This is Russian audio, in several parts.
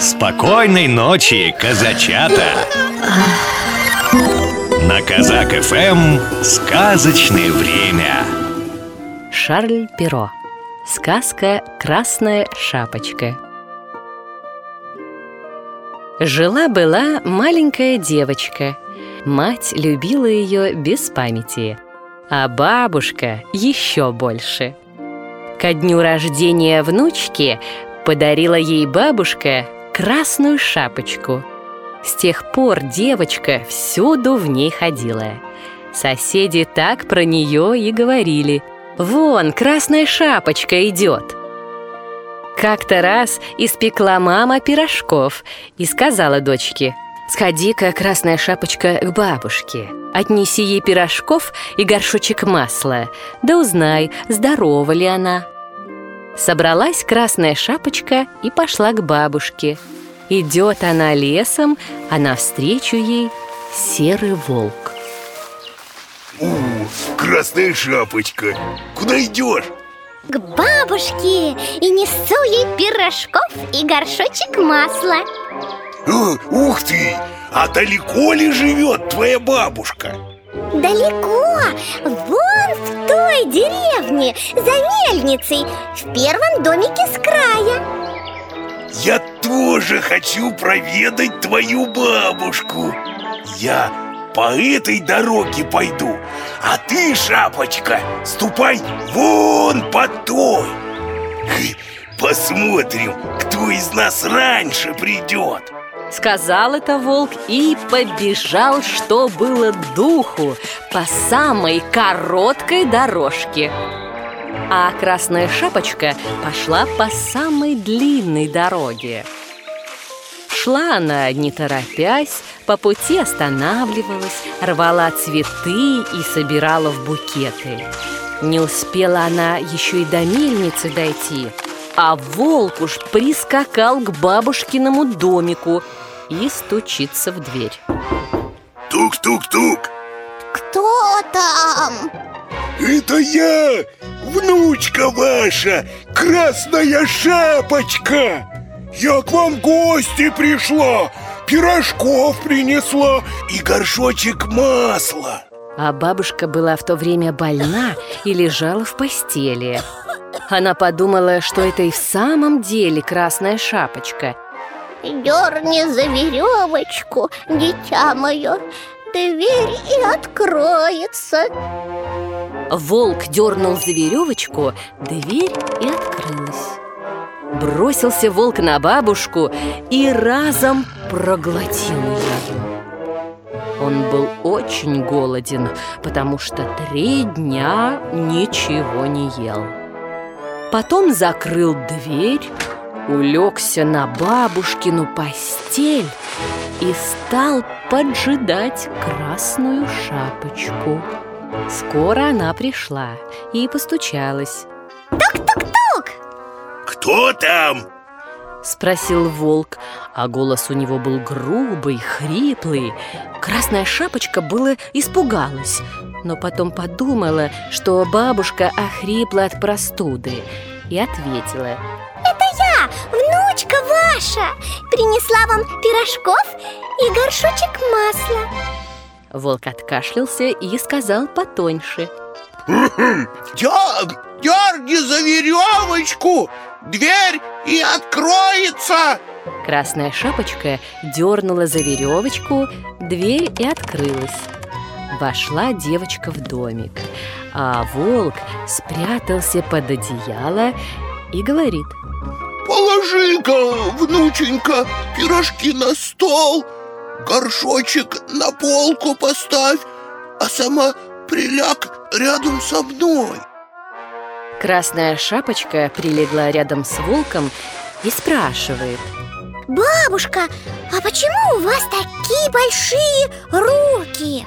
Спокойной ночи, казачата! На Казак ФМ сказочное время. Шарль Перо. Сказка «Красная шапочка». Жила-была маленькая девочка. Мать любила ее без памяти, а бабушка еще больше. Ко дню рождения внучки подарила ей бабушка красную шапочку. С тех пор девочка всюду в ней ходила. Соседи так про нее и говорили. «Вон, красная шапочка идет!» Как-то раз испекла мама пирожков и сказала дочке «Сходи-ка, красная шапочка, к бабушке, отнеси ей пирожков и горшочек масла, да узнай, здорова ли она». Собралась красная шапочка и пошла к бабушке. Идет она лесом, а навстречу ей серый волк. О, красная шапочка, куда идешь? К бабушке и несу ей пирожков и горшочек масла О, Ух ты, а далеко ли живет твоя бабушка? Далеко, вон в той деревне, за мельницей, в первом домике с края. Я тоже хочу проведать твою бабушку. Я по этой дороге пойду А ты, шапочка, ступай вон по той. Посмотрим, кто из нас раньше придет Сказал это волк и побежал, что было духу, по самой короткой дорожке. А красная шапочка пошла по самой длинной дороге. Шла она, не торопясь, по пути останавливалась, рвала цветы и собирала в букеты. Не успела она еще и до мельницы дойти, а волк уж прискакал к бабушкиному домику и стучится в дверь. Тук-тук-тук Кто там? Это я, внучка ваша, красная шапочка Я к вам в гости пришла, пирожков принесла и горшочек масла А бабушка была в то время больна и лежала в постели. Она подумала, что это и в самом деле красная шапочка – Дерни за веревочку, дитя мое Дверь и откроется Волк дернул за веревочку, дверь и открылась. Бросился волк на бабушку и разом проглотил ее Он был очень голоден, потому что три дня ничего не ел Потом закрыл дверь улегся на бабушкину постель и стал поджидать красную шапочку. Скоро она пришла и постучалась. Тук-тук-тук! Кто там? Спросил волк, а голос у него был грубый, хриплый. Красная шапочка было испугалась, но потом подумала, что бабушка охрипла от простуды и ответила – внучка ваша! Принесла вам пирожков и горшочек масла! Волк откашлялся и сказал потоньше. Дер, Дерни за веревочку! Дверь и откроется! Красная шапочка дернула за веревочку Дверь и открылась Вошла девочка в домик. А волк спрятался под одеяло и говорит. Положи-ка, внученька, пирожки на стол Горшочек на полку поставь А сама приляг рядом со мной Красная шапочка прилегла рядом с волком и спрашивает. Бабушка, а почему у вас такие большие руки?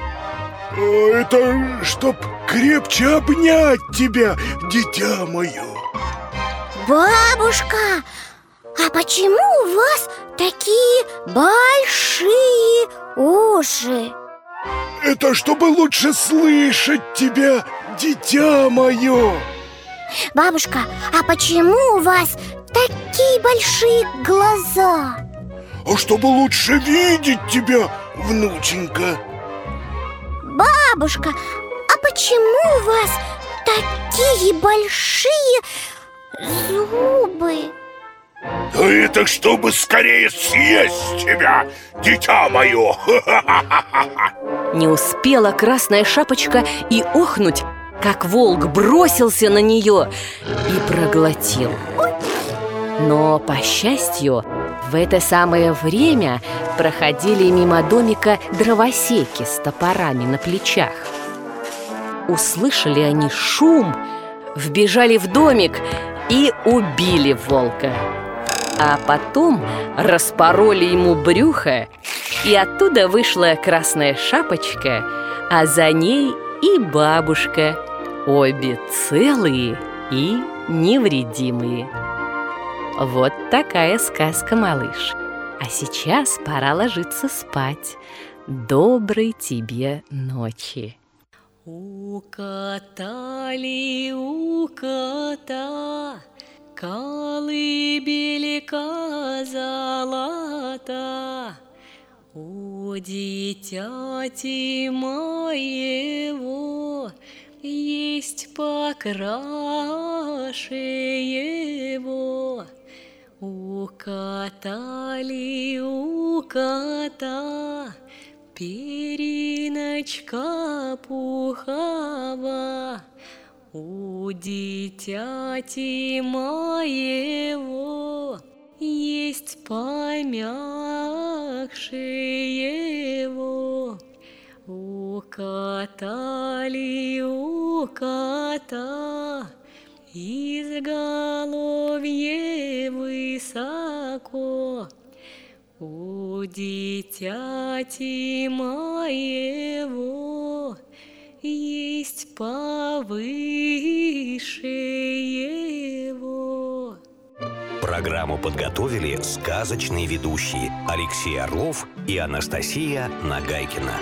А это чтоб крепче обнять тебя, дитя мое Бабушка, а почему у вас такие большие уши? Это чтобы лучше слышать тебя, дитя мое Бабушка, а почему у вас такие большие глаза? а чтобы лучше видеть тебя, внученька Бабушка, а почему у вас такие большие зубы? Да это чтобы скорее съесть тебя, дитя мое Не успела красная шапочка и охнуть, как волк бросился на нее и проглотил. Но, по счастью, в это самое время проходили мимо домика дровосеки с топорами на плечах Услышали они шум, вбежали в домик и убили волка а потом распороли ему брюхо, и оттуда вышла красная шапочка, а за ней и бабушка, обе целые и невредимые. Вот такая сказка, малыш. А сейчас пора ложиться спать. Доброй тебе ночи. Укатали у кота Колыбелька золота, У дитяти моего Есть покраше Укатали у кота Периночка пухова, у дитяти моего есть помягше его. Укатали у кота изголовье высоко. У дитяти моего есть повыше его. Программу подготовили сказочные ведущие Алексей Орлов и Анастасия Нагайкина.